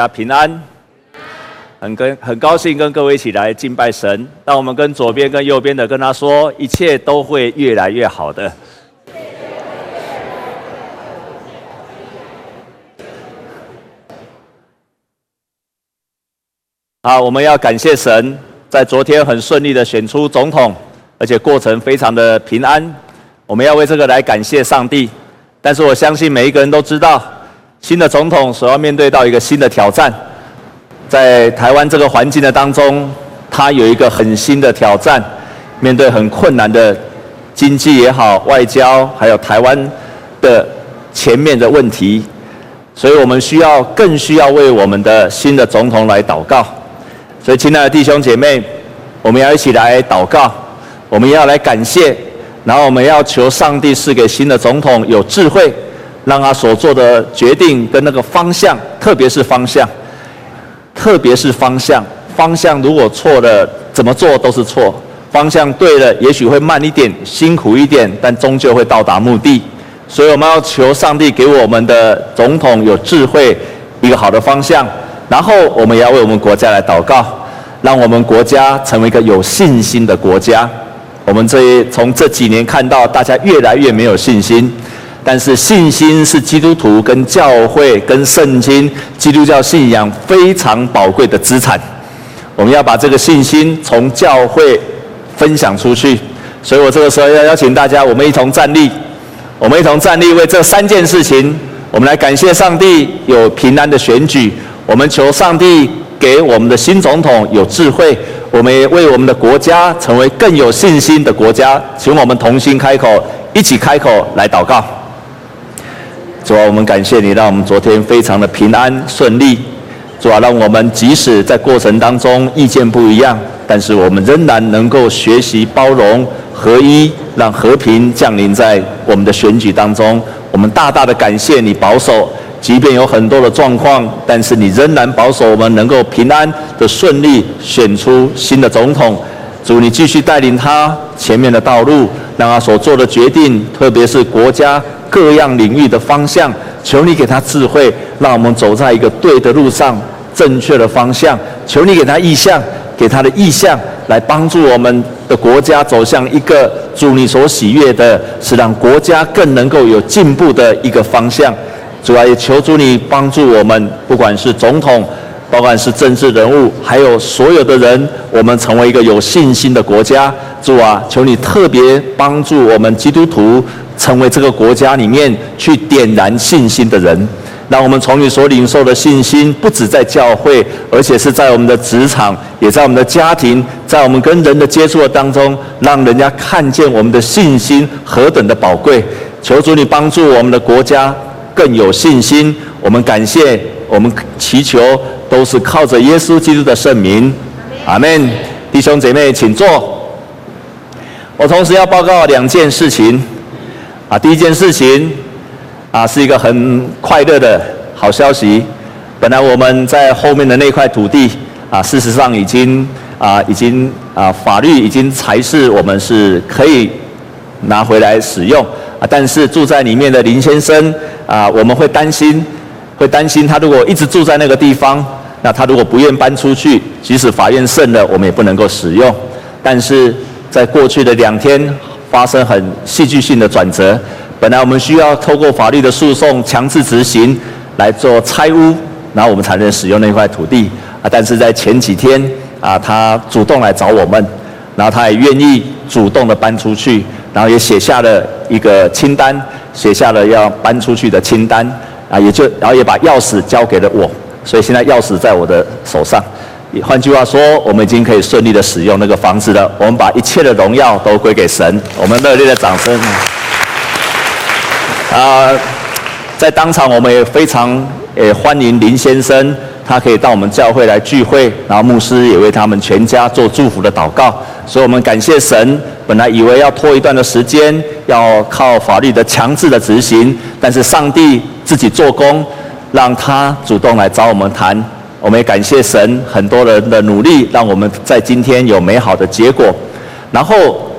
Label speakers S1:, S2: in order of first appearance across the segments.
S1: 家平安，很跟很高兴跟各位一起来敬拜神。让我们跟左边跟右边的跟他说，一切都会越来越好的。好，我们要感谢神，在昨天很顺利的选出总统，而且过程非常的平安。我们要为这个来感谢上帝。但是我相信每一个人都知道。新的总统所要面对到一个新的挑战，在台湾这个环境的当中，他有一个很新的挑战，面对很困难的经济也好、外交，还有台湾的前面的问题，所以我们需要更需要为我们的新的总统来祷告。所以，亲爱的弟兄姐妹，我们要一起来祷告，我们要来感谢，然后我们要求上帝赐给新的总统有智慧。让他所做的决定跟那个方向，特别是方向，特别是方向，方向如果错了，怎么做都是错；方向对了，也许会慢一点，辛苦一点，但终究会到达目的。所以我们要求上帝给我们的总统有智慧，一个好的方向。然后我们也要为我们国家来祷告，让我们国家成为一个有信心的国家。我们这从这几年看到，大家越来越没有信心。但是信心是基督徒跟教会跟圣经基督教信仰非常宝贵的资产，我们要把这个信心从教会分享出去。所以我这个时候要邀请大家，我们一同站立，我们一同站立为这三件事情，我们来感谢上帝有平安的选举，我们求上帝给我们的新总统有智慧，我们也为我们的国家成为更有信心的国家，请我们同心开口，一起开口来祷告。主啊，我们感谢你，让我们昨天非常的平安顺利。主啊，让我们即使在过程当中意见不一样，但是我们仍然能够学习包容合一，让和平降临在我们的选举当中。我们大大的感谢你保守，即便有很多的状况，但是你仍然保守我们能够平安的顺利选出新的总统。主，你继续带领他前面的道路，让他所做的决定，特别是国家。各样领域的方向，求你给他智慧，让我们走在一个对的路上，正确的方向。求你给他意向，给他的意向，来帮助我们的国家走向一个主你所喜悦的，是让国家更能够有进步的一个方向。主啊，也求主你帮助我们，不管是总统，不管是政治人物，还有所有的人，我们成为一个有信心的国家。主啊，求你特别帮助我们基督徒。成为这个国家里面去点燃信心的人，让我们从你所领受的信心，不止在教会，而且是在我们的职场，也在我们的家庭，在我们跟人的接触的当中，让人家看见我们的信心何等的宝贵。求主你帮助我们的国家更有信心。我们感谢，我们祈求，都是靠着耶稣基督的圣名。阿门。弟兄姐妹，请坐。我同时要报告两件事情。啊，第一件事情，啊，是一个很快乐的好消息。本来我们在后面的那块土地，啊，事实上已经啊，已经啊，法律已经裁示我们是可以拿回来使用。啊，但是住在里面的林先生，啊，我们会担心，会担心他如果一直住在那个地方，那他如果不愿搬出去，即使法院胜了，我们也不能够使用。但是在过去的两天。发生很戏剧性的转折。本来我们需要透过法律的诉讼强制执行来做拆屋，然后我们才能使用那块土地啊。但是在前几天啊，他主动来找我们，然后他也愿意主动的搬出去，然后也写下了一个清单，写下了要搬出去的清单啊，也就然后也把钥匙交给了我，所以现在钥匙在我的手上。换句话说，我们已经可以顺利的使用那个房子了。我们把一切的荣耀都归给神。我们热烈的掌声。啊，在当场我们也非常诶欢迎林先生，他可以到我们教会来聚会，然后牧师也为他们全家做祝福的祷告。所以我们感谢神。本来以为要拖一段的时间，要靠法律的强制的执行，但是上帝自己做工，让他主动来找我们谈。我们也感谢神，很多人的努力，让我们在今天有美好的结果。然后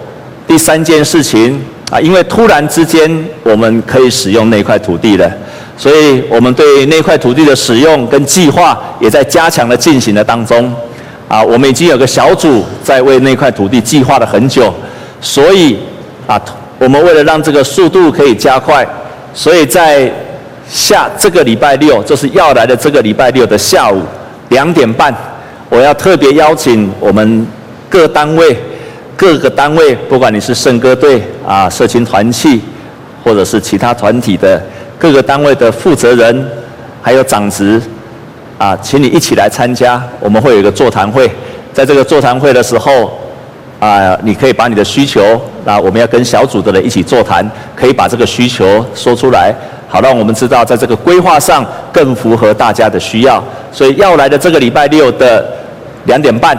S1: 第三件事情啊，因为突然之间我们可以使用那块土地了，所以我们对那块土地的使用跟计划也在加强的进行的当中。啊，我们已经有个小组在为那块土地计划了很久，所以啊，我们为了让这个速度可以加快，所以在下这个礼拜六，就是要来的这个礼拜六的下午两点半，我要特别邀请我们各单位、各个单位，不管你是圣歌队啊、社群团契，或者是其他团体的各个单位的负责人，还有长职啊，请你一起来参加。我们会有一个座谈会，在这个座谈会的时候啊，你可以把你的需求，那我们要跟小组的人一起座谈，可以把这个需求说出来。好，让我们知道在这个规划上更符合大家的需要。所以要来的这个礼拜六的两点半，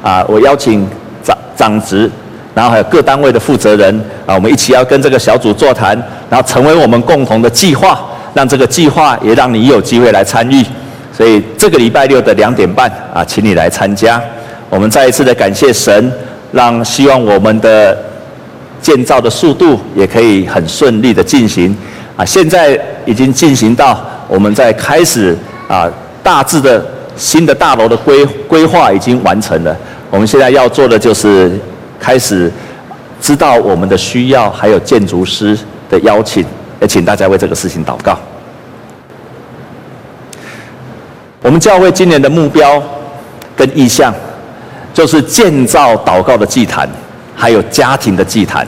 S1: 啊，我邀请长长职，然后还有各单位的负责人，啊，我们一起要跟这个小组座谈，然后成为我们共同的计划，让这个计划也让你有机会来参与。所以这个礼拜六的两点半，啊，请你来参加。我们再一次的感谢神，让希望我们的建造的速度也可以很顺利的进行。啊，现在已经进行到我们在开始啊，大致的新的大楼的规规划已经完成了。我们现在要做的就是开始知道我们的需要，还有建筑师的邀请，也请大家为这个事情祷告。我们教会今年的目标跟意向，就是建造祷告的祭坛，还有家庭的祭坛。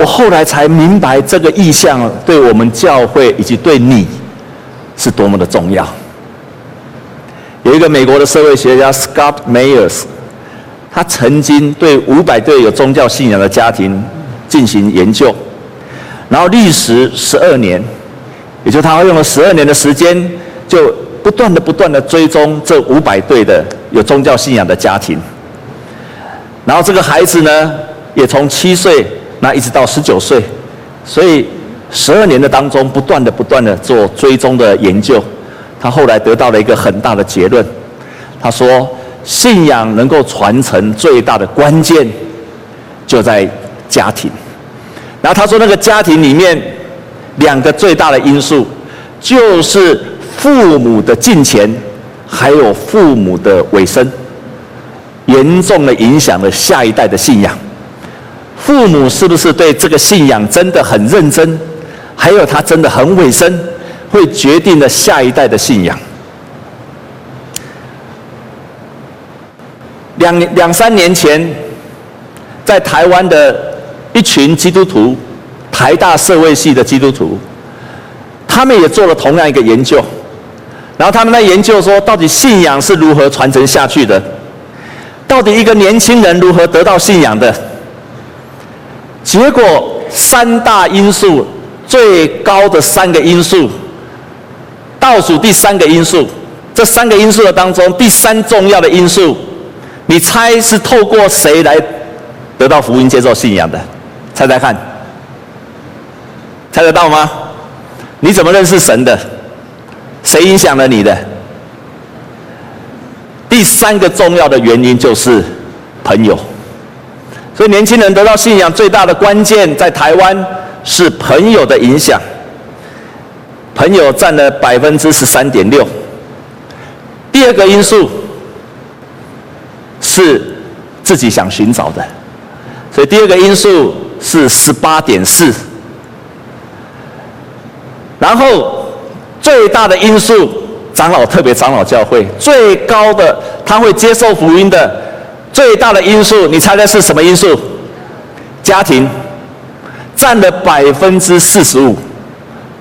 S1: 我后来才明白，这个意向对我们教会以及对你是多么的重要。有一个美国的社会学家 Scott Mayers，他曾经对五百对有宗教信仰的家庭进行研究，然后历时十二年，也就他用了十二年的时间，就不断的不断的追踪这五百对的有宗教信仰的家庭，然后这个孩子呢，也从七岁。那一直到十九岁，所以十二年的当中，不断的、不断的做追踪的研究，他后来得到了一个很大的结论。他说，信仰能够传承最大的关键就在家庭。然后他说，那个家庭里面两个最大的因素，就是父母的敬虔，还有父母的委身，严重的影响了下一代的信仰。父母是不是对这个信仰真的很认真？还有他真的很委身，会决定了下一代的信仰。两两三年前，在台湾的一群基督徒，台大社会系的基督徒，他们也做了同样一个研究，然后他们在研究说，到底信仰是如何传承下去的？到底一个年轻人如何得到信仰的？结果三大因素最高的三个因素，倒数第三个因素，这三个因素的当中，第三重要的因素，你猜是透过谁来得到福音、接受信仰的？猜猜看，猜得到吗？你怎么认识神的？谁影响了你的？第三个重要的原因就是朋友。所以年轻人得到信仰最大的关键，在台湾是朋友的影响，朋友占了百分之十三点六。第二个因素是自己想寻找的，所以第二个因素是十八点四。然后最大的因素，长老特别长老教会最高的，他会接受福音的。最大的因素，你猜猜是什么因素？家庭占了百分之四十五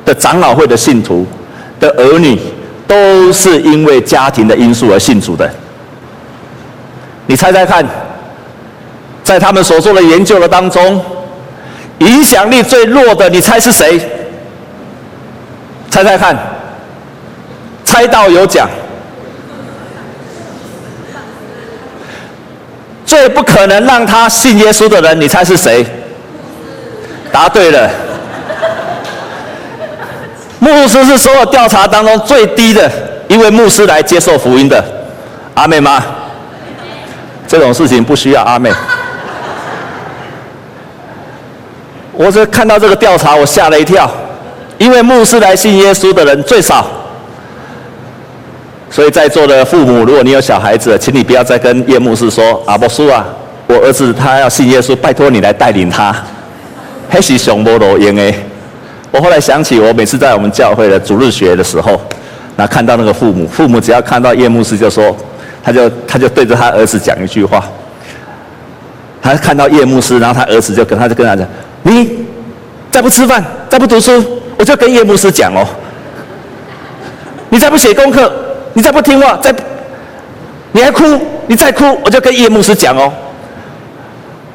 S1: 的长老会的信徒的儿女，都是因为家庭的因素而信主的。你猜猜看，在他们所做的研究的当中，影响力最弱的，你猜是谁？猜猜看，猜到有奖。最不可能让他信耶稣的人，你猜是谁？答对了。牧师是所有调查当中最低的一位牧师来接受福音的。阿妹吗？这种事情不需要阿妹。我这看到这个调查，我吓了一跳。因为牧师来信耶稣的人最少。所以在座的父母，如果你有小孩子，请你不要再跟叶牧师说：“阿伯叔啊，我儿子他要信耶稣，拜托你来带领他。”还是熊波罗因诶。我后来想起，我每次在我们教会的主日学的时候，那看到那个父母，父母只要看到叶牧师，就说，他就他就对着他儿子讲一句话。他看到叶牧师，然后他儿子就跟他就跟他讲：“你再不吃饭，再不读书，我就跟叶牧师讲哦。你再不写功课。”你再不听话，再你还哭，你再哭，我就跟叶牧师讲哦。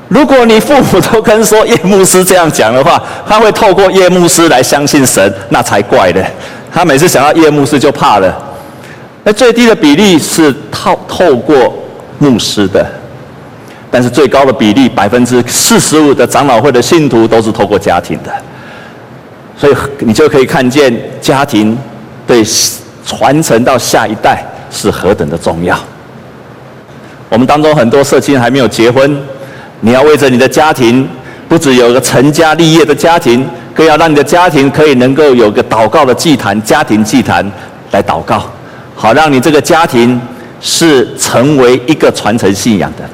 S1: 如果你父母都跟说叶牧师这样讲的话，他会透过叶牧师来相信神，那才怪的。他每次想到叶牧师就怕了。那最低的比例是透透过牧师的，但是最高的比例百分之四十五的长老会的信徒都是透过家庭的。所以你就可以看见家庭对。传承到下一代是何等的重要。我们当中很多社青还没有结婚，你要为着你的家庭，不只有个成家立业的家庭，更要让你的家庭可以能够有个祷告的祭坛，家庭祭坛来祷告，好让你这个家庭是成为一个传承信仰的。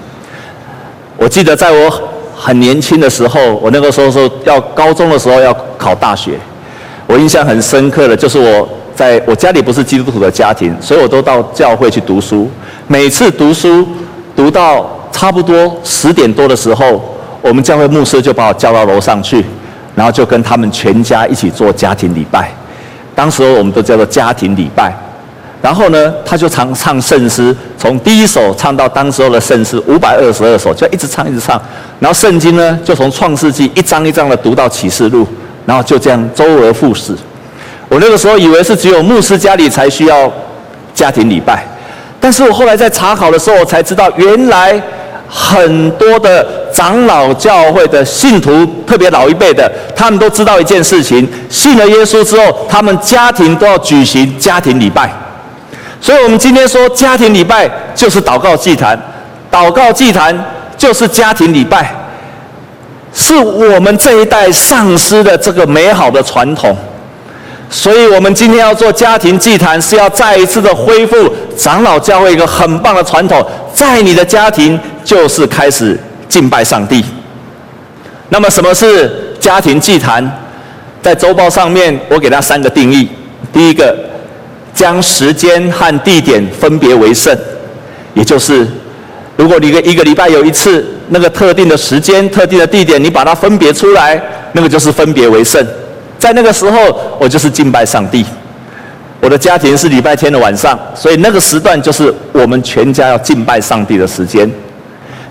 S1: 我记得在我很年轻的时候，我那个时候说要高中的时候要考大学，我印象很深刻的就是我。在我家里不是基督徒的家庭，所以我都到教会去读书。每次读书读到差不多十点多的时候，我们教会牧师就把我叫到楼上去，然后就跟他们全家一起做家庭礼拜。当时我们都叫做家庭礼拜。然后呢，他就唱唱圣诗，从第一首唱到当时候的圣诗五百二十二首，就一直唱一直唱。然后圣经呢，就从创世纪一章一章的读到启示录，然后就这样周而复始。我那个时候以为是只有牧师家里才需要家庭礼拜，但是我后来在查考的时候，我才知道原来很多的长老教会的信徒，特别老一辈的，他们都知道一件事情：信了耶稣之后，他们家庭都要举行家庭礼拜。所以，我们今天说家庭礼拜就是祷告祭坛，祷告祭坛就是家庭礼拜，是我们这一代丧失的这个美好的传统。所以，我们今天要做家庭祭坛，是要再一次的恢复长老教会一个很棒的传统，在你的家庭就是开始敬拜上帝。那么，什么是家庭祭坛？在周报上面，我给他三个定义：第一个，将时间和地点分别为圣，也就是，如果你一个一个礼拜有一次那个特定的时间、特定的地点，你把它分别出来，那个就是分别为圣。在那个时候，我就是敬拜上帝。我的家庭是礼拜天的晚上，所以那个时段就是我们全家要敬拜上帝的时间。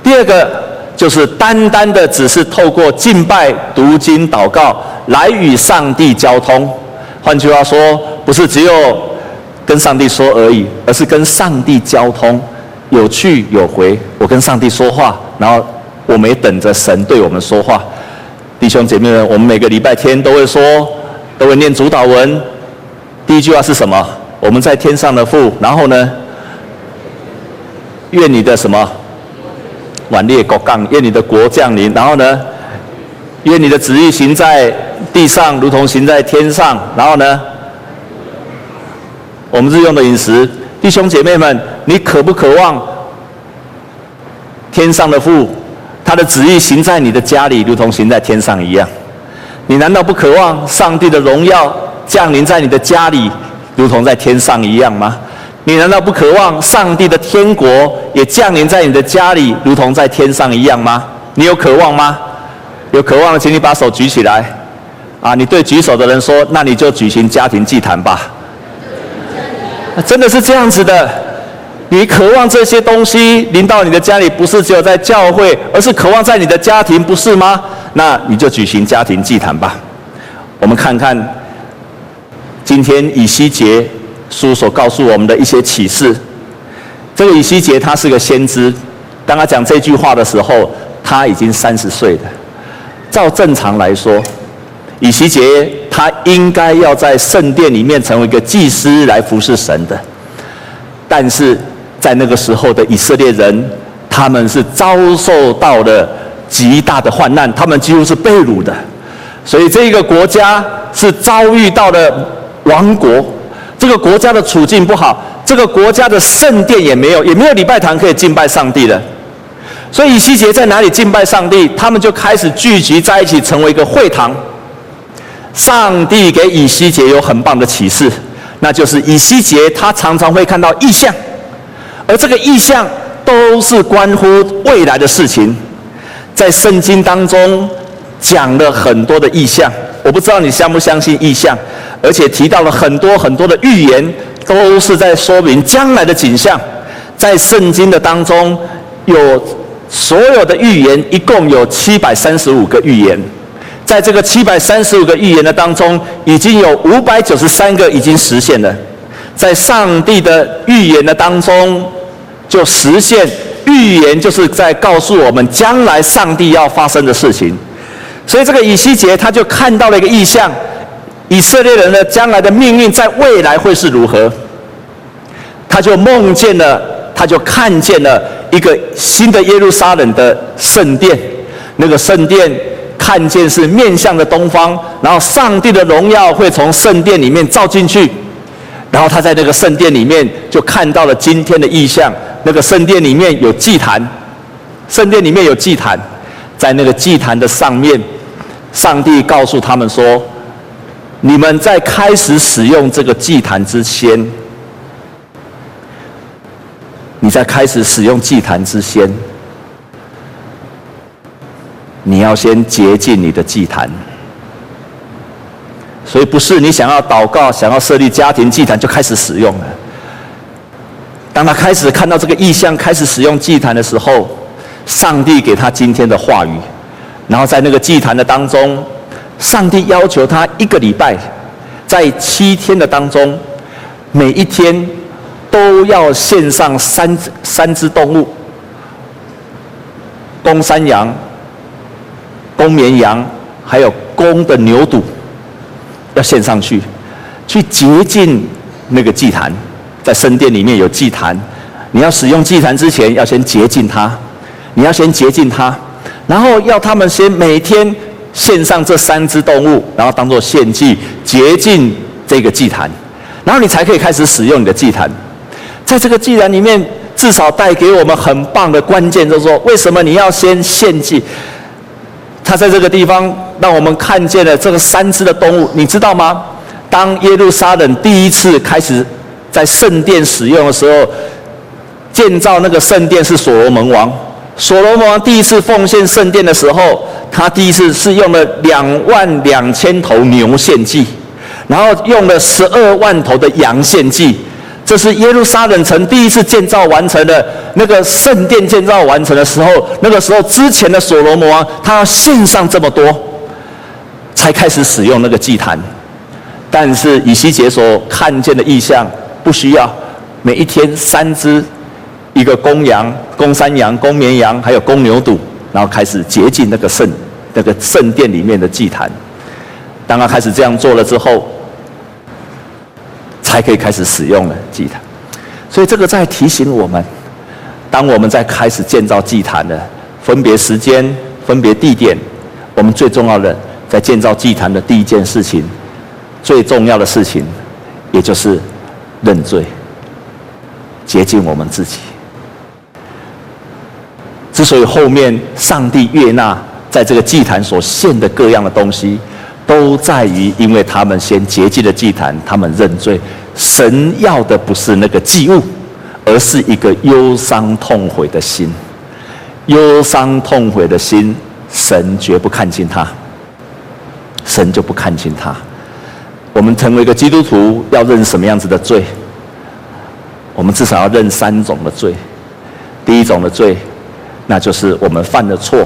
S1: 第二个就是单单的只是透过敬拜、读经、祷告来与上帝交通。换句话说，不是只有跟上帝说而已，而是跟上帝交通，有去有回。我跟上帝说话，然后我们也等着神对我们说话。弟兄姐妹们，我们每个礼拜天都会说，都会念主祷文。第一句话是什么？我们在天上的父，然后呢？愿你的什么？万列国降，愿你的国降临。然后呢？愿你的旨意行在地上，如同行在天上。然后呢？我们日用的饮食，弟兄姐妹们，你渴不渴望天上的父？他的旨意行在你的家里，如同行在天上一样。你难道不渴望上帝的荣耀降临在你的家里，如同在天上一样吗？你难道不渴望上帝的天国也降临在你的家里，如同在天上一样吗？你有渴望吗？有渴望的，请你把手举起来。啊，你对举手的人说：“那你就举行家庭祭坛吧。”真的是这样子的。你渴望这些东西临到你的家里，不是只有在教会，而是渴望在你的家庭，不是吗？那你就举行家庭祭坛吧。我们看看今天以西结书所告诉我们的一些启示。这个以西结他是个先知，当他讲这句话的时候，他已经三十岁了。照正常来说，以西结他应该要在圣殿里面成为一个祭司来服侍神的，但是。在那个时候的以色列人，他们是遭受到了极大的患难，他们几乎是被掳的。所以这一个国家是遭遇到了亡国，这个国家的处境不好，这个国家的圣殿也没有，也没有礼拜堂可以敬拜上帝的。所以以西结在哪里敬拜上帝？他们就开始聚集在一起，成为一个会堂。上帝给以西结有很棒的启示，那就是以西结他常常会看到异象，而这个意象都是关乎未来的事情。在圣经当中讲了很多的意象，我不知道你相不相信意象，而且提到了很多很多的预言，都是在说明将来的景象。在圣经的当中有。所有的预言一共有七百三十五个预言，在这个七百三十五个预言的当中，已经有五百九十三个已经实现了。在上帝的预言的当中，就实现预言，就是在告诉我们将来上帝要发生的事情。所以这个以西结他就看到了一个意象，以色列人的将来的命运在未来会是如何？他就梦见了，他就看见了。一个新的耶路撒冷的圣殿，那个圣殿看见是面向的东方，然后上帝的荣耀会从圣殿里面照进去，然后他在那个圣殿里面就看到了今天的异象。那个圣殿里面有祭坛，圣殿里面有祭坛，在那个祭坛的上面，上帝告诉他们说：“你们在开始使用这个祭坛之前。”你在开始使用祭坛之前，你要先洁净你的祭坛。所以不是你想要祷告、想要设立家庭祭坛就开始使用了。当他开始看到这个意象，开始使用祭坛的时候，上帝给他今天的话语，然后在那个祭坛的当中，上帝要求他一个礼拜，在七天的当中，每一天。都要献上三三只动物，公山羊、公绵羊，还有公的牛犊，要献上去，去洁净那个祭坛。在圣殿里面有祭坛，你要使用祭坛之前，要先洁净它。你要先洁净它，然后要他们先每天献上这三只动物，然后当做献祭，洁净这个祭坛，然后你才可以开始使用你的祭坛。在这个祭坛里面，至少带给我们很棒的关键，就是说，为什么你要先献祭？他在这个地方让我们看见了这个三只的动物，你知道吗？当耶路撒冷第一次开始在圣殿使用的时候，建造那个圣殿是所罗门王。所罗门王第一次奉献圣殿的时候，他第一次是用了两万两千头牛献祭，然后用了十二万头的羊献祭。这是耶路撒冷城第一次建造完成的那个圣殿建造完成的时候，那个时候之前的所罗门王他要献上这么多，才开始使用那个祭坛。但是以西结所看见的异象不需要，每一天三只，一个公羊、公山羊、公绵羊，还有公牛犊，然后开始洁净那个圣那个圣殿里面的祭坛。当他开始这样做了之后。才可以开始使用了祭坛，所以这个在提醒我们，当我们在开始建造祭坛的分别时间、分别地点，我们最重要的在建造祭坛的第一件事情，最重要的事情，也就是认罪、洁净我们自己。之所以后面上帝悦纳在这个祭坛所献的各样的东西，都在于因为他们先洁净了祭坛，他们认罪。神要的不是那个祭物，而是一个忧伤痛悔的心。忧伤痛悔的心，神绝不看轻他。神就不看轻他。我们成为一个基督徒，要认什么样子的罪？我们至少要认三种的罪。第一种的罪，那就是我们犯了错，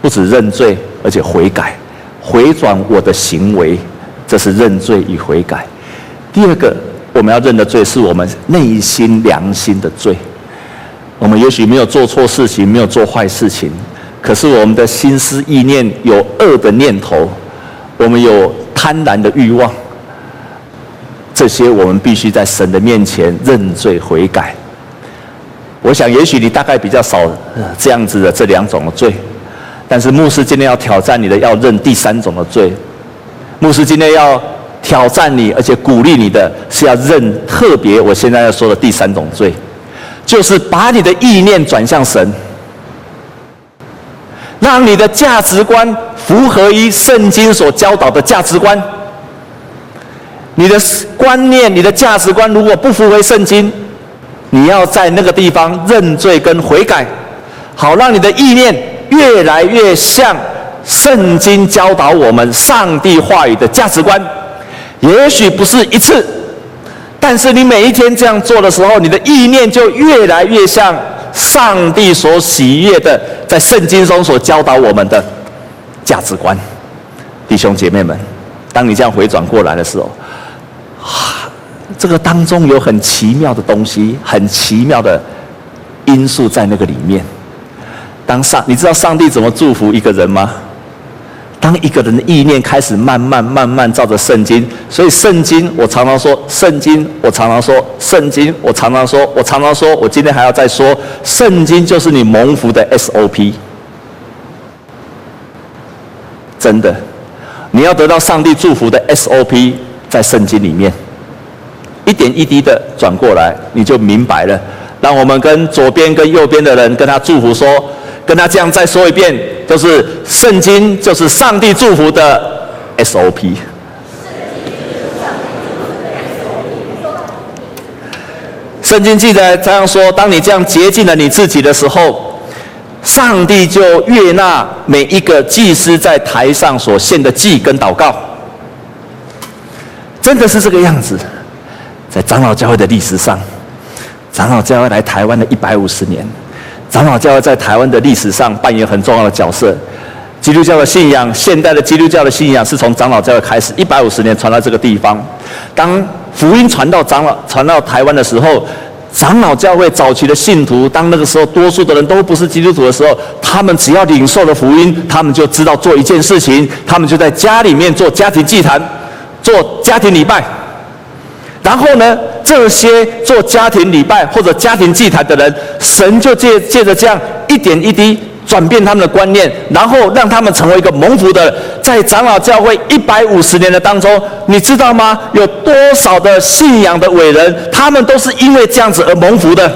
S1: 不止认罪，而且悔改，回转我的行为，这是认罪与悔改。第二个。我们要认的罪是我们内心良心的罪。我们也许没有做错事情，没有做坏事情，可是我们的心思意念有恶的念头，我们有贪婪的欲望，这些我们必须在神的面前认罪悔改。我想，也许你大概比较少这样子的这两种的罪，但是牧师今天要挑战你的，要认第三种的罪，牧师今天要挑战你，而且鼓励你的是要认特别。我现在要说的第三种罪，就是把你的意念转向神，让你的价值观符合于圣经所教导的价值观。你的观念、你的价值观如果不符合圣经，你要在那个地方认罪跟悔改，好让你的意念越来越像。圣经教导我们上帝话语的价值观，也许不是一次，但是你每一天这样做的时候，你的意念就越来越像上帝所喜悦的，在圣经中所教导我们的价值观。弟兄姐妹们，当你这样回转过来的时候，啊，这个当中有很奇妙的东西，很奇妙的因素在那个里面。当上，你知道上帝怎么祝福一个人吗？当一个人的意念开始慢慢慢慢照着圣经，所以圣经我常常说，圣经我常常说，圣经我常常说，我常常说，我今天还要再说，圣经就是你蒙福的 SOP。真的，你要得到上帝祝福的 SOP，在圣经里面，一点一滴的转过来，你就明白了。让我们跟左边跟右边的人跟他祝福说。跟他这样再说一遍，就是圣经就是上帝祝福的 SOP。圣经记得这样说：当你这样洁净了你自己的时候，上帝就悦纳每一个祭司在台上所献的祭跟祷告。真的是这个样子，在长老教会的历史上，长老教会来台湾的一百五十年。长老教会在台湾的历史上扮演很重要的角色。基督教的信仰，现代的基督教的信仰是从长老教会开始，一百五十年传到这个地方。当福音传到长老传到台湾的时候，长老教会早期的信徒，当那个时候多数的人都不是基督徒的时候，他们只要领受了福音，他们就知道做一件事情，他们就在家里面做家庭祭坛，做家庭礼拜。然后呢，这些做家庭礼拜或者家庭祭坛的人，神就借借着这样一点一滴转变他们的观念，然后让他们成为一个蒙福的人。在长老教会一百五十年的当中，你知道吗？有多少的信仰的伟人，他们都是因为这样子而蒙福的。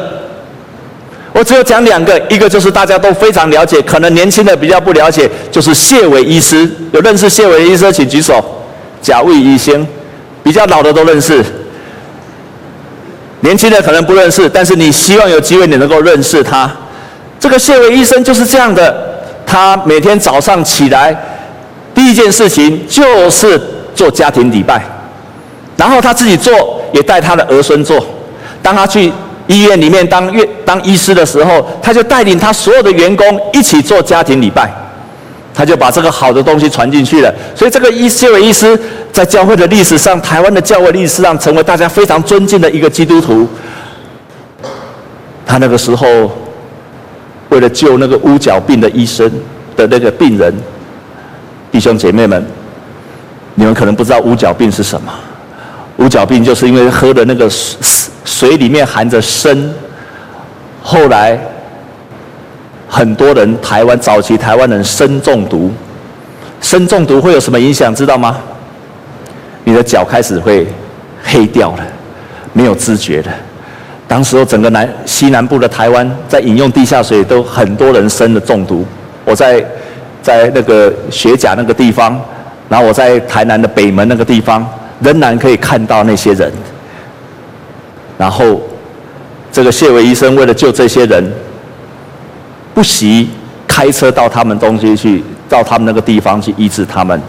S1: 我只有讲两个，一个就是大家都非常了解，可能年轻的比较不了解，就是谢伟医师。有认识谢伟医师，请举手。贾卫医生，比较老的都认识。年轻的可能不认识，但是你希望有机会你能够认识他。这个谢维医生就是这样的，他每天早上起来，第一件事情就是做家庭礼拜，然后他自己做，也带他的儿孙做。当他去医院里面当院当医师的时候，他就带领他所有的员工一起做家庭礼拜。他就把这个好的东西传进去了，所以这个医谢伟医师在教会的历史上，台湾的教会历史上，成为大家非常尊敬的一个基督徒。他那个时候为了救那个乌脚病的医生的那个病人，弟兄姐妹们，你们可能不知道乌脚病是什么？乌脚病就是因为喝的那个水水里面含着砷，后来。很多人，台湾早期台湾人砷中毒，砷中毒会有什么影响？知道吗？你的脚开始会黑掉了，没有知觉了。当时候整个南西南部的台湾在饮用地下水都很多人砷的中毒。我在在那个雪甲那个地方，然后我在台南的北门那个地方，仍然可以看到那些人。然后这个谢伟医生为了救这些人。不惜开车到他们东西去，到他们那个地方去医治他们。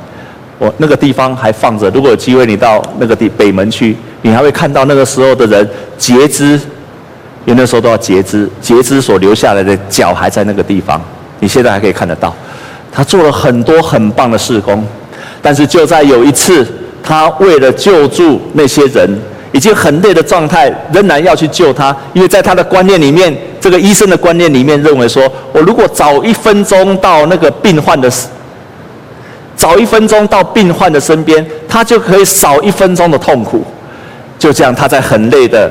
S1: 我那个地方还放着，如果有机会你到那个地北门去，你还会看到那个时候的人截肢，因为那时候都要截肢，截肢所留下来的脚还在那个地方，你现在还可以看得到。他做了很多很棒的事工，但是就在有一次，他为了救助那些人。已经很累的状态，仍然要去救他，因为在他的观念里面，这个医生的观念里面认为说，我如果早一分钟到那个病患的，早一分钟到病患的身边，他就可以少一分钟的痛苦。就这样，他在很累的，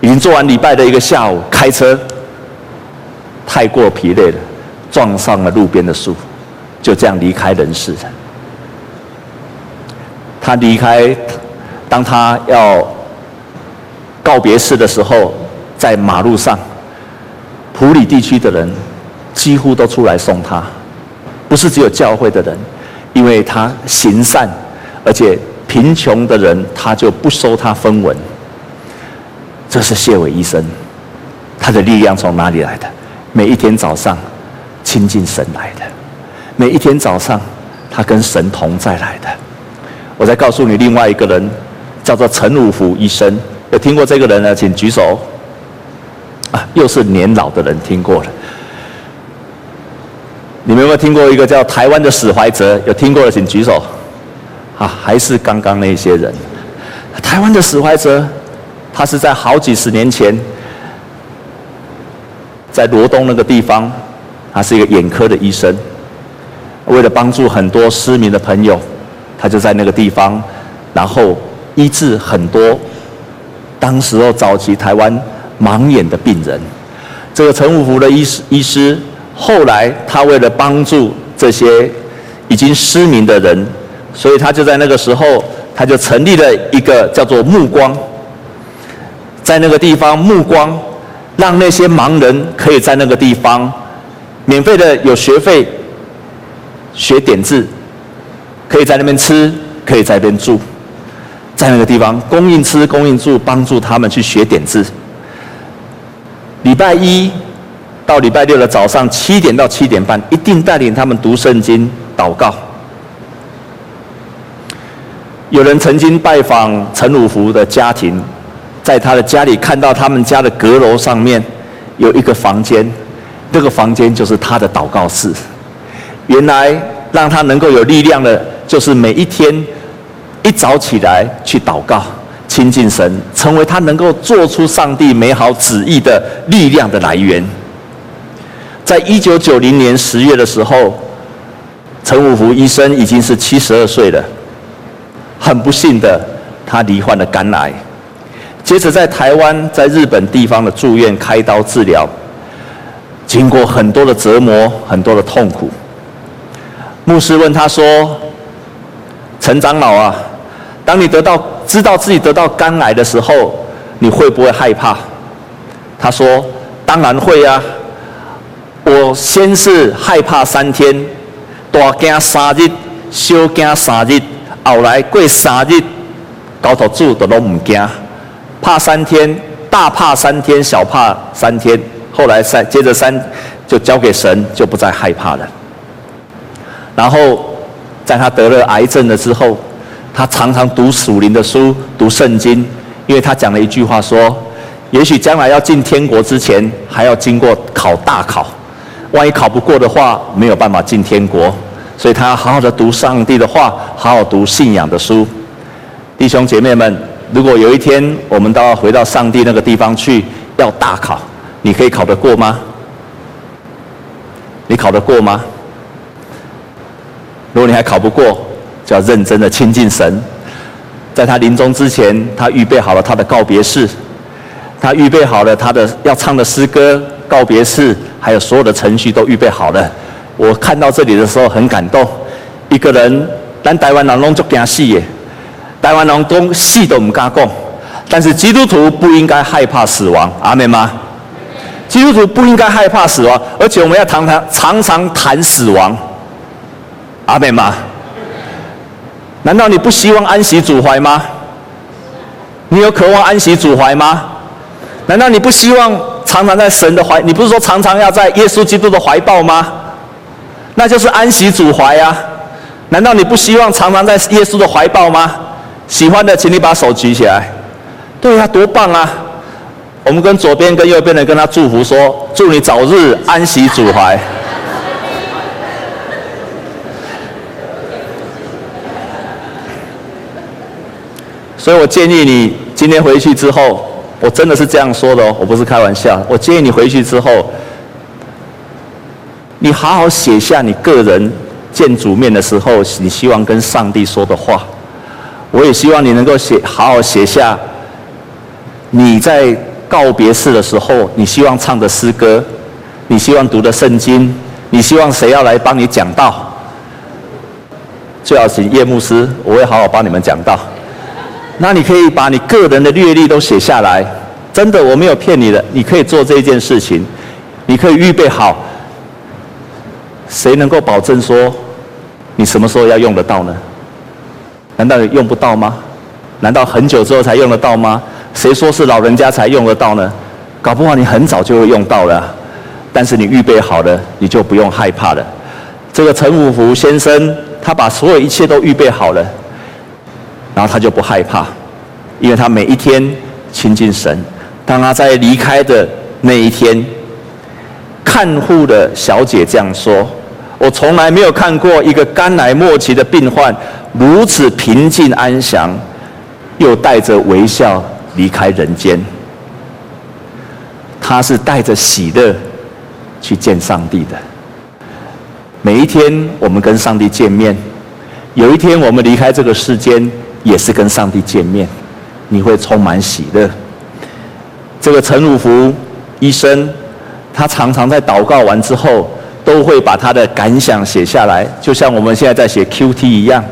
S1: 已经做完礼拜的一个下午，开车太过疲累了，撞上了路边的树，就这样离开人世了。他离开，当他要告别式的时候，在马路上，普里地区的人几乎都出来送他，不是只有教会的人，因为他行善，而且贫穷的人他就不收他分文。这是谢伟医生，他的力量从哪里来的？每一天早上亲近神来的，每一天早上他跟神同在来的。我再告诉你另外一个人，叫做陈武福医生，有听过这个人呢？请举手。啊，又是年老的人听过了。你们有没有听过一个叫台湾的史怀哲？有听过的请举手。啊，还是刚刚那些人。台湾的史怀哲，他是在好几十年前。在罗东那个地方，他是一个眼科的医生。为了帮助很多失明的朋友，他就在那个地方，然后医治很多当时候早期台湾盲眼的病人。这个陈五福的医，医师后来他为了帮助这些已经失明的人，所以他就在那个时候，他就成立了一个叫做目光，在那个地方目光。让那些盲人可以在那个地方免费的有学费学点字，可以在那边吃，可以在那边住，在那个地方供应吃供应住，帮助他们去学点字。礼拜一到礼拜六的早上七点到七点半，一定带领他们读圣经、祷告。有人曾经拜访陈五福的家庭。在他的家里看到他们家的阁楼上面有一个房间，那个房间就是他的祷告室。原来让他能够有力量的，就是每一天一早起来去祷告、亲近神，成为他能够做出上帝美好旨意的力量的来源。在一九九零年十月的时候，陈武福医生已经是七十二岁了，很不幸的，他罹患了肝癌。接着在台湾、在日本地方的住院开刀治疗，经过很多的折磨、很多的痛苦。牧师问他说：“陈长老啊，当你得到知道自己得到肝癌的时候，你会不会害怕？”他说：“当然会啊！我先是害怕三天，大惊三日，小惊三日，后来过三日，高头住都拢唔惊。”怕三天，大怕三天，小怕三天，后来三接着三就交给神，就不再害怕了。然后在他得了癌症了之后，他常常读属灵的书，读圣经，因为他讲了一句话说：也许将来要进天国之前，还要经过考大考，万一考不过的话，没有办法进天国，所以他好好的读上帝的话，好好读信仰的书。弟兄姐妹们。如果有一天我们都要回到上帝那个地方去，要大考，你可以考得过吗？你考得过吗？如果你还考不过，就要认真的亲近神。在他临终之前，他预备好了他的告别式，他预备好了他的要唱的诗歌、告别式，还有所有的程序都预备好了。我看到这里的时候很感动，一个人，咱台湾人拢足惊死耶。台湾人讲死都唔敢讲，但是基督徒不应该害怕死亡，阿们吗？基督徒不应该害怕死亡，而且我们要常常常常谈死亡，阿们吗？难道你不希望安息主怀吗？你有渴望安息主怀吗？难道你不希望常常在神的怀？你不是说常常要在耶稣基督的怀抱吗？那就是安息主怀啊！难道你不希望常常在耶稣的怀抱吗？喜欢的，请你把手举起来。对呀，多棒啊！我们跟左边跟右边的跟他祝福说：祝你早日安息主怀。所以我建议你今天回去之后，我真的是这样说的哦，我不是开玩笑。我建议你回去之后，你好好写下你个人见主面的时候，你希望跟上帝说的话。我也希望你能够写，好好写下你在告别式的时候，你希望唱的诗歌，你希望读的圣经，你希望谁要来帮你讲道。最好请叶牧师，我会好好帮你们讲道。那你可以把你个人的阅历都写下来，真的，我没有骗你的，你可以做这件事情，你可以预备好。谁能够保证说你什么时候要用得到呢？难道你用不到吗？难道很久之后才用得到吗？谁说是老人家才用得到呢？搞不好你很早就会用到了，但是你预备好了，你就不用害怕了。这个陈五福先生，他把所有一切都预备好了。然后他就不害怕，因为他每一天亲近神。当他在离开的那一天，看护的小姐这样说：“我从来没有看过一个肝癌末期的病患如此平静安详，又带着微笑离开人间。他是带着喜乐去见上帝的。每一天我们跟上帝见面，有一天我们离开这个世间。”也是跟上帝见面，你会充满喜乐。这个陈汝福医生，他常常在祷告完之后，都会把他的感想写下来，就像我们现在在写 QT 一样，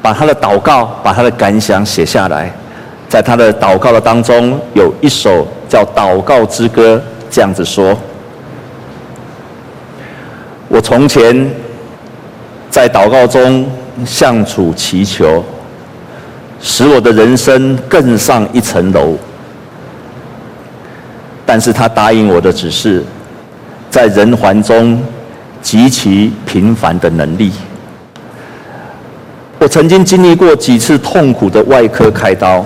S1: 把他的祷告、把他的感想写下来。在他的祷告的当中，有一首叫《祷告之歌》，这样子说：“我从前在祷告中向主祈求。”使我的人生更上一层楼，但是他答应我的只是在人寰中极其平凡的能力。我曾经经历过几次痛苦的外科开刀，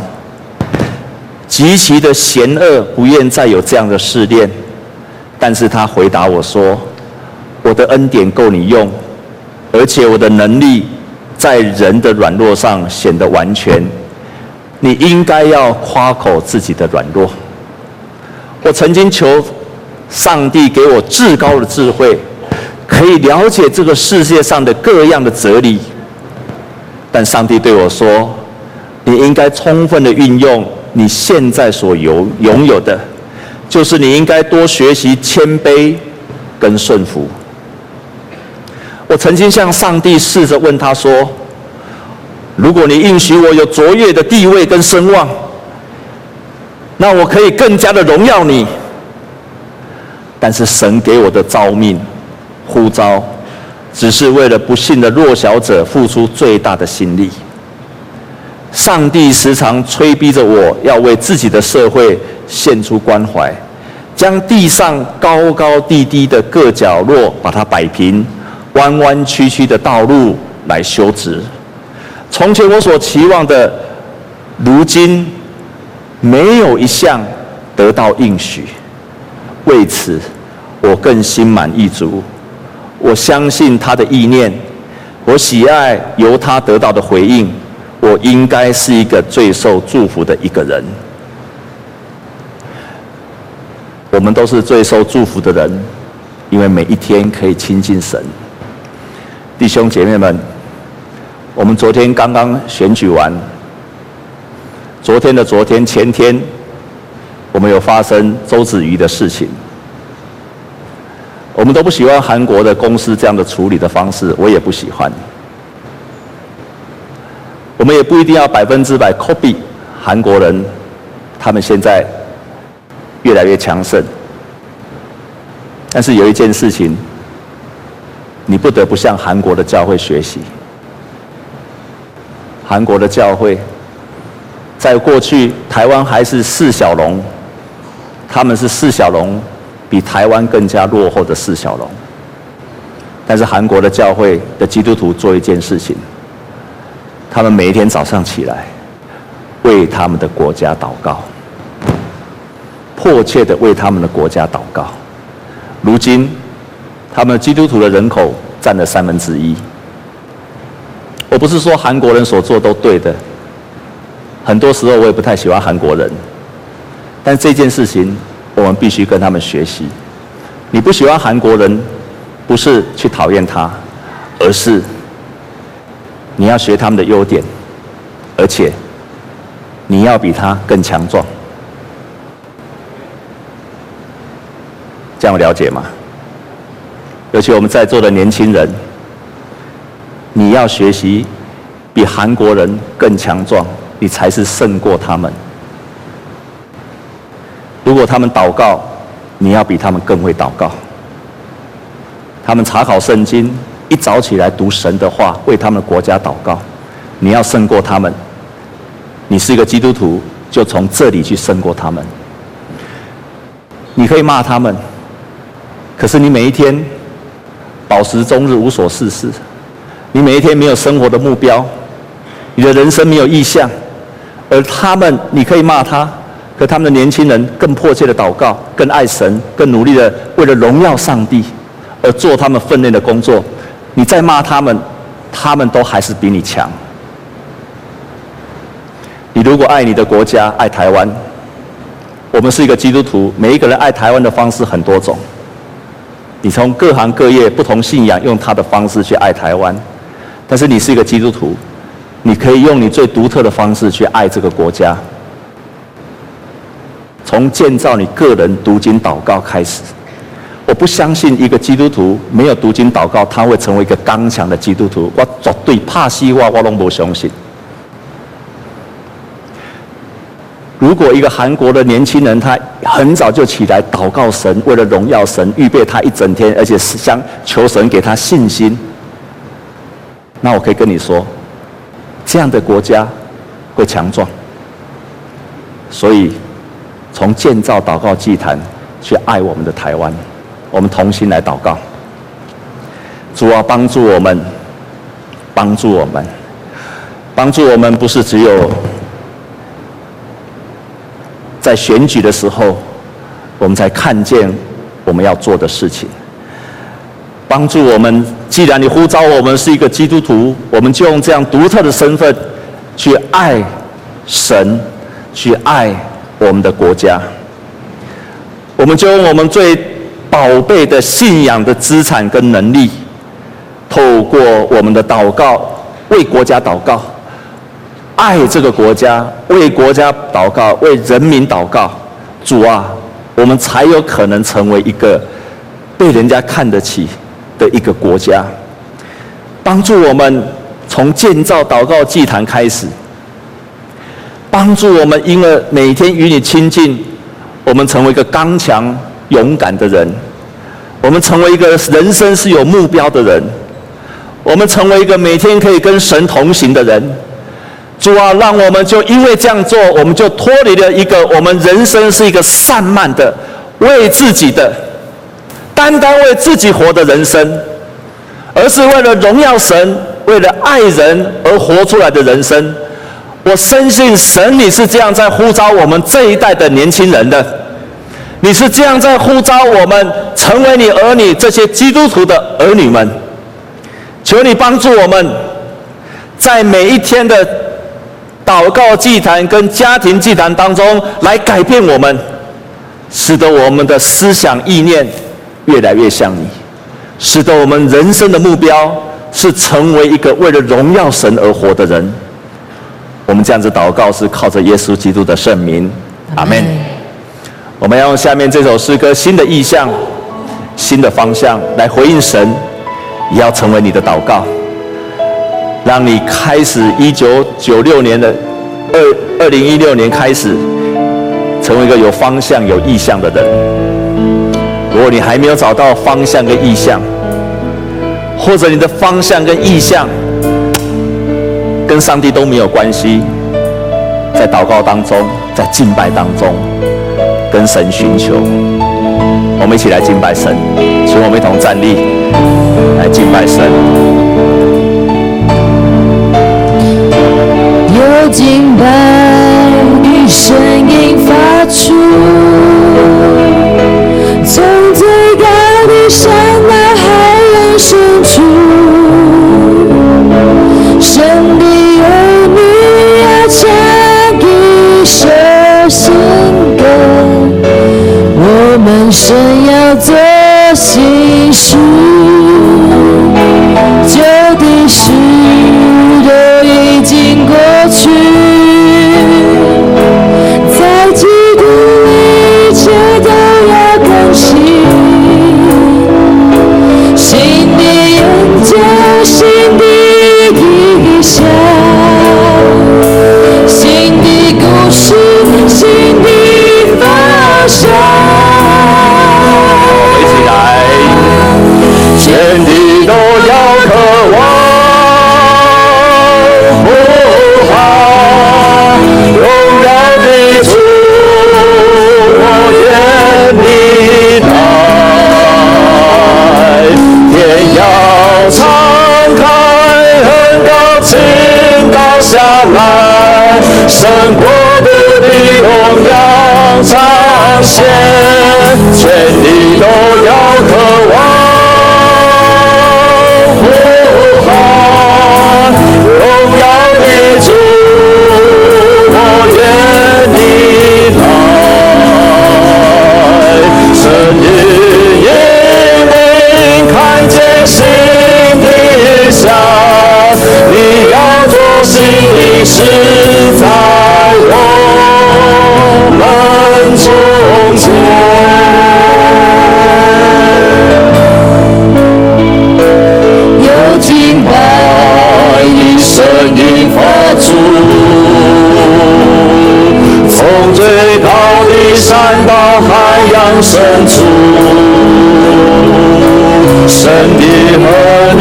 S1: 极其的嫌恶，不愿再有这样的试炼。但是他回答我说：“我的恩典够你用，而且我的能力。”在人的软弱上显得完全，你应该要夸口自己的软弱。我曾经求上帝给我至高的智慧，可以了解这个世界上的各样的哲理，但上帝对我说：“你应该充分的运用你现在所有拥有的，就是你应该多学习谦卑跟顺服。”我曾经向上帝试着问他说：“如果你应许我有卓越的地位跟声望，那我可以更加的荣耀你。”但是神给我的召命呼召，只是为了不幸的弱小者付出最大的心力。上帝时常催逼着我要为自己的社会献出关怀，将地上高高低低的各角落把它摆平。弯弯曲曲的道路来修直。从前我所期望的，如今没有一项得到应许。为此，我更心满意足。我相信他的意念，我喜爱由他得到的回应。我应该是一个最受祝福的一个人。我们都是最受祝福的人，因为每一天可以亲近神。弟兄姐妹们，我们昨天刚刚选举完，昨天的昨天前天，我们有发生周子瑜的事情。我们都不喜欢韩国的公司这样的处理的方式，我也不喜欢。我们也不一定要百分之百 copy 韩国人，他们现在越来越强盛。但是有一件事情。你不得不向韩国的教会学习。韩国的教会，在过去台湾还是四小龙，他们是四小龙，比台湾更加落后的四小龙。但是韩国的教会的基督徒做一件事情，他们每一天早上起来，为他们的国家祷告，迫切的为他们的国家祷告。如今。他们基督徒的人口占了三分之一。我不是说韩国人所做都对的，很多时候我也不太喜欢韩国人，但这件事情我们必须跟他们学习。你不喜欢韩国人，不是去讨厌他，而是你要学他们的优点，而且你要比他更强壮。这样了解吗？尤其我们在座的年轻人，你要学习比韩国人更强壮，你才是胜过他们。如果他们祷告，你要比他们更会祷告。他们查考圣经，一早起来读神的话，为他们国家祷告，你要胜过他们。你是一个基督徒，就从这里去胜过他们。你可以骂他们，可是你每一天饱食终日，无所事事，你每一天没有生活的目标，你的人生没有意向，而他们，你可以骂他，可他们的年轻人更迫切的祷告，更爱神，更努力的为了荣耀上帝而做他们分内的工作。你再骂他们，他们都还是比你强。你如果爱你的国家，爱台湾。我们是一个基督徒，每一个人爱台湾的方式很多种。你从各行各业、不同信仰，用他的方式去爱台湾。但是你是一个基督徒，你可以用你最独特的方式去爱这个国家。从建造你个人读经祷告开始，我不相信一个基督徒没有读经祷告，他会成为一个刚强的基督徒。我绝对怕西话，我都不相信。如果一个韩国的年轻人，他很早就起来祷告神，为了荣耀神，预备他一整天，而且是想求神给他信心，那我可以跟你说，这样的国家会强壮。所以，从建造祷告祭坛去爱我们的台湾，我们同心来祷告。主啊，帮助我们，帮助我们，帮助我们，不是只有。在选举的时候，我们才看见我们要做的事情。帮助我们，既然你呼召我们是一个基督徒，我们就用这样独特的身份去爱神，去爱我们的国家。我们就用我们最宝贝的信仰的资产跟能力，透过我们的祷告，为国家祷告。爱这个国家，为国家祷告，为人民祷告。主啊，我们才有可能成为一个被人家看得起的一个国家。帮助我们从建造祷告祭坛开始，帮助我们因为每天与你亲近，我们成为一个刚强勇敢的人。我们成为一个人生是有目标的人。我们成为一个每天可以跟神同行的人。主啊，让我们就因为这样做，我们就脱离了一个我们人生是一个散漫的、为自己的、单单为自己活的人生，而是为了荣耀神、为了爱人而活出来的人生。我深信神，你是这样在呼召我们这一代的年轻人的，你是这样在呼召我们成为你儿女这些基督徒的儿女们。求你帮助我们，在每一天的。祷告祭坛跟家庭祭坛当中来改变我们，使得我们的思想意念越来越像你，使得我们人生的目标是成为一个为了荣耀神而活的人。我们这样子祷告是靠着耶稣基督的圣名，阿门。我们要用下面这首诗歌新的意象、新的方向来回应神，也要成为你的祷告。让你开始一九九六年的二二零一六年开始，成为一个有方向、有意向的人。如果你还没有找到方向跟意向，或者你的方向跟意向跟上帝都没有关系，在祷告当中，在敬拜当中，跟神寻求，我们一起来敬拜神，请我们一同站立来敬拜神。
S2: 敬拜的声音发出，从最高的山到海洋深处，神的儿女要唱一首新歌，我们神要做新事，主，从最高的山到海洋深处，神的儿女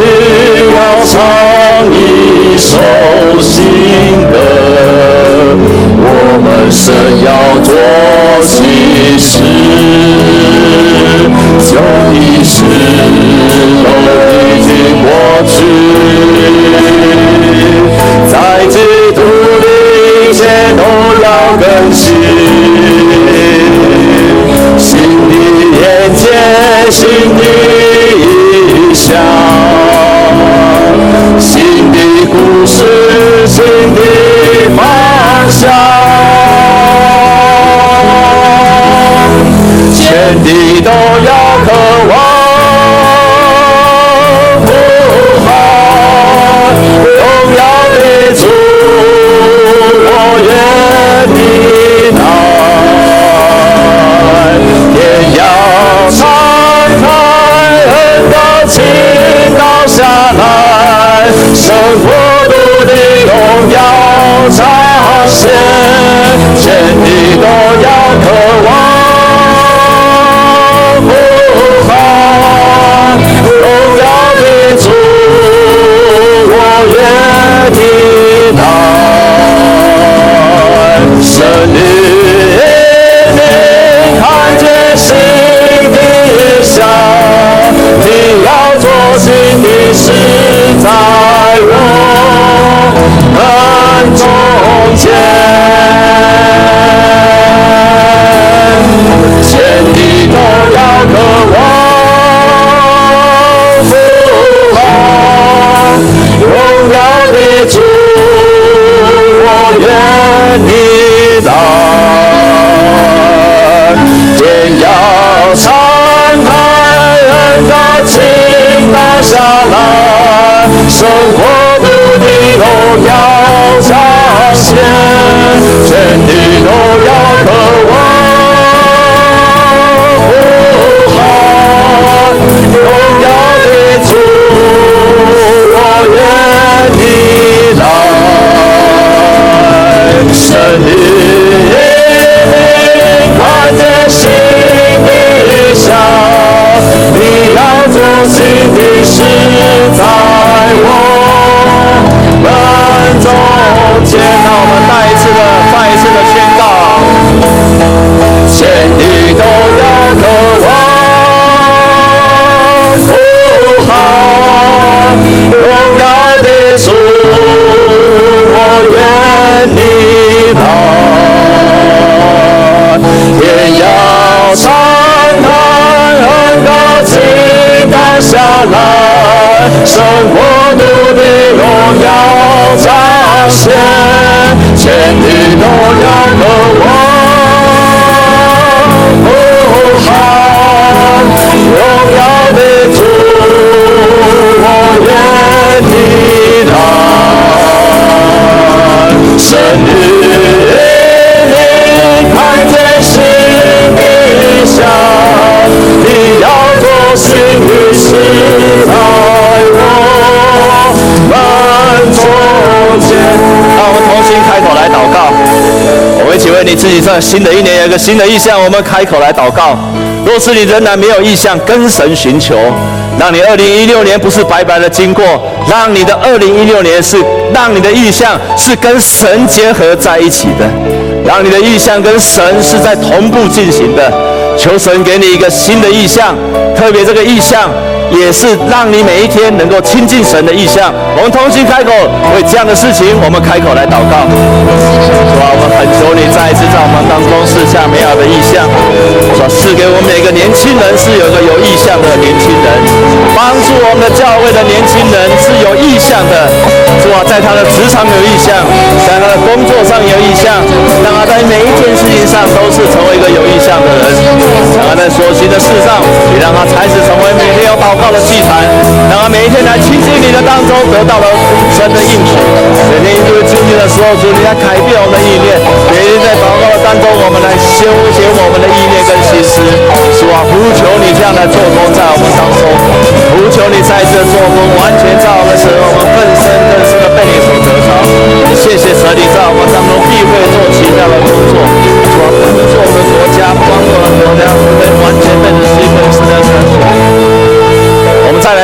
S2: 要唱一首新歌。我们
S1: 神要做喜事，旧的事都已经过去。更新，新的眼界，新的意想，新的故事，新的方向。天地都要。我努的都要彰显，全力都要渴望，不怕荣耀。我愿听他声音，你看见心底下，你要做新的时代。so. 你自己在新的一年有一个新的意向，我们开口来祷告。若是你仍然没有意向，跟神寻求，让你二零一六年不是白白的经过，让你的二零一六年是让你的意向是跟神结合在一起的，让你的意向跟神是在同步进行的。求神给你一个新的意向，特别这个意向。也是让你每一天能够亲近神的意向。我们同心开口为这样的事情，我们开口来祷告。主啊，我们恳求你再一次在我们当中赐下美好的意向，说赐给我们每个年轻人是有一个有意向的年轻人，帮助我们的教会的年轻人是有意向的。主啊，在他的职场有意向，在他的工作上有意向，让他在每一件事情上都是成为一个有意向的人。让他在所行的事上，也让他才是成为每天有祷告的祭坛，然后每一天来亲近你的当中得到了神的应许。每天因为亲近的时候，主你来改变我们的意念。每天在祷告的当中，我们来修剪我们的意念跟心思。主啊，呼求你这样来做工在我们当中，呼求你在这做工，完全在我们使我们更深更深的被你所得着。谢谢神，你在我们当中必会做奇妙的工作。主啊，帮助我们的国家，帮助我们的国家，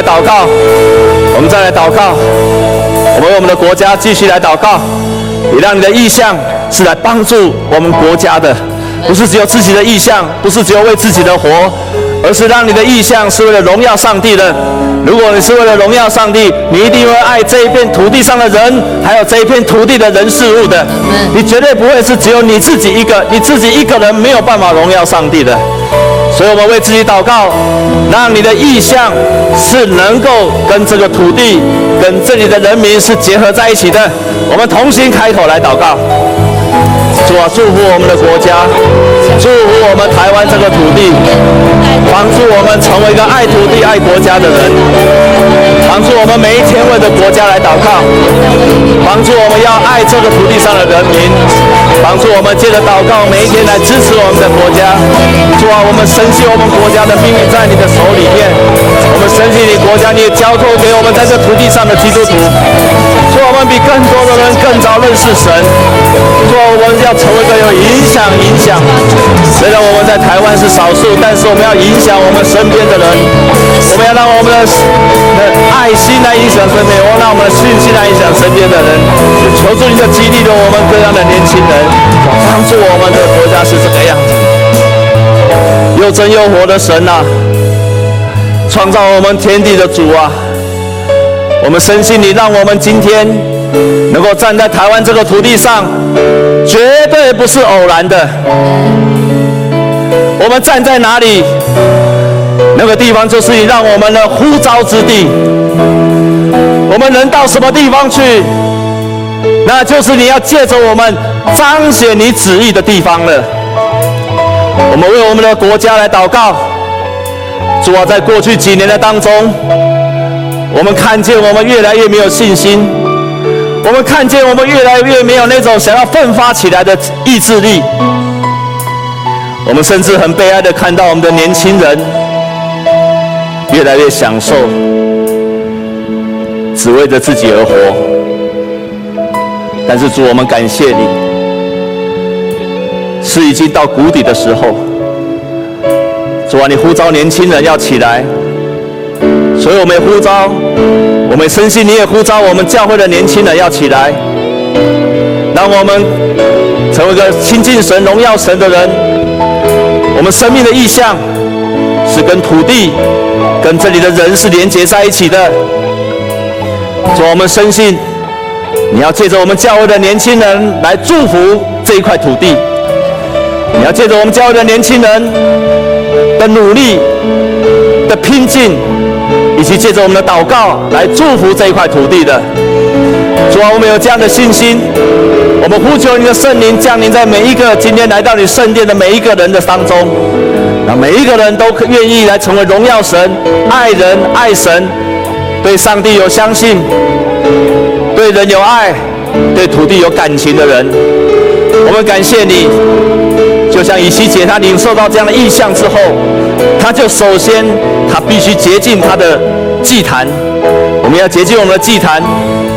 S1: 祷告，我们再来祷告，我们为我们的国家继续来祷告。你让你的意向是来帮助我们国家的，不是只有自己的意向，不是只有为自己的活，而是让你的意向是为了荣耀上帝的。如果你是为了荣耀上帝，你一定会爱这一片土地上的人，还有这一片土地的人事物的。你绝对不会是只有你自己一个，你自己一个人没有办法荣耀上帝的。为我们为自己祷告，让你的意向是能够跟这个土地、跟这里的人民是结合在一起的。我们同心开口来祷告，主啊，祝福我们的国家，祝福我们台湾这个土地，帮助我们成为一个爱土地、爱国家的人，帮助我们每一天为着国家来祷告，帮助我们要爱这个土地上的人民，帮助我们借着祷告每一天来支持我们的国家。主啊，我们深信我们国家的命运在你的手里面，我们深信你国家，你也交托给我们在这土地上的基督徒，说我们比更多的人更早认识神，说我们要成为一个有影响影响。虽然我们在台湾是少数，但是我们要影响我们身边的人，我们要让我们的的爱心来影响身边，我让我们的信心来影响身边的人。求助你的激励着我们各样的年轻人，帮助我们的国家是这个样子。又真又活的神啊，创造我们天地的主啊，我们深信你让我们今天能够站在台湾这个土地上，绝对不是偶然的。我们站在哪里，那个地方就是你让我们的呼召之地。我们能到什么地方去，那就是你要借着我们彰显你旨意的地方了。我们为我们的国家来祷告，主啊，在过去几年的当中，我们看见我们越来越没有信心，我们看见我们越来越没有那种想要奋发起来的意志力，我们甚至很悲哀的看到我们的年轻人越来越享受，只为着自己而活。但是主，我们感谢你。是已经到谷底的时候，主啊，你呼召年轻人要起来，所以我们也呼召，我们深信你也呼召我们教会的年轻人要起来，让我们成为一个亲近神、荣耀神的人。我们生命的意向是跟土地、跟这里的人是连接在一起的。所以，我们深信你要借着我们教会的年轻人来祝福这一块土地。你要借着我们教会的年轻人的努力的拼劲，以及借着我们的祷告来祝福这一块土地的。主啊，我们有这样的信心，我们呼求你的圣灵降临在每一个今天来到你圣殿的每一个人的当中，让每一个人都愿意来成为荣耀神、爱人、爱神，对上帝有相信，对人有爱，对土地有感情的人。我们感谢你。就像以西结他领受到这样的异象之后，他就首先他必须洁净他的祭坛。我们要洁净我们的祭坛，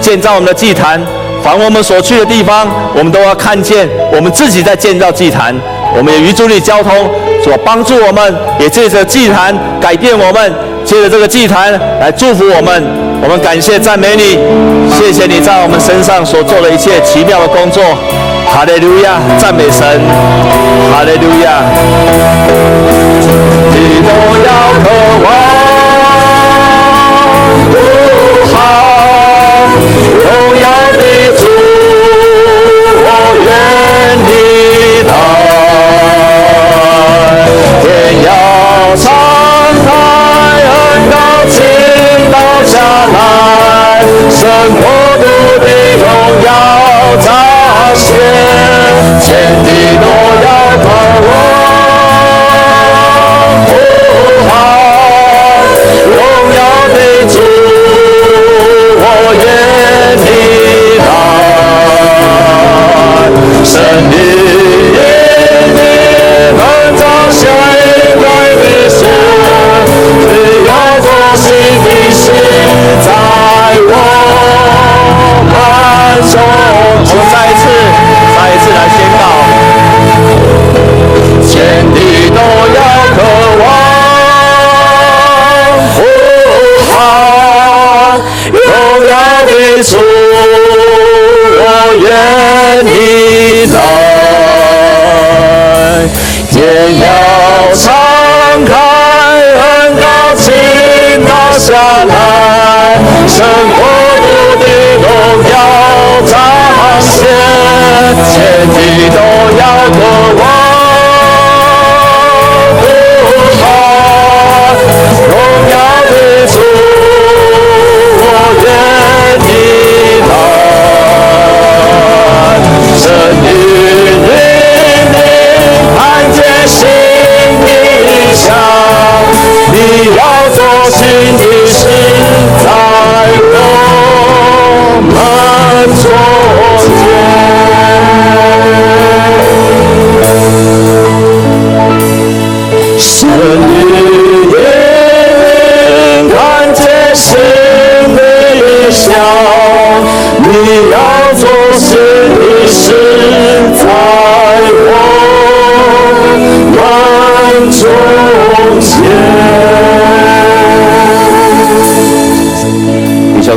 S1: 建造我们的祭坛。凡我们所去的地方，我们都要看见我们自己在建造祭坛。我们也与主你交通，所帮助我们，也借着祭坛改变我们，借着这个祭坛来祝福我们。我们感谢赞美你，谢谢你在我们身上所做的一切奇妙的工作。哈利路亚，赞美神，哈利路亚。你都要渴望，荣耀的主，我愿你来，天要敞开，恩膏倾倒下来，神国度的荣耀彰显，天地都神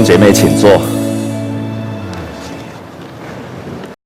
S1: 姐妹，请坐。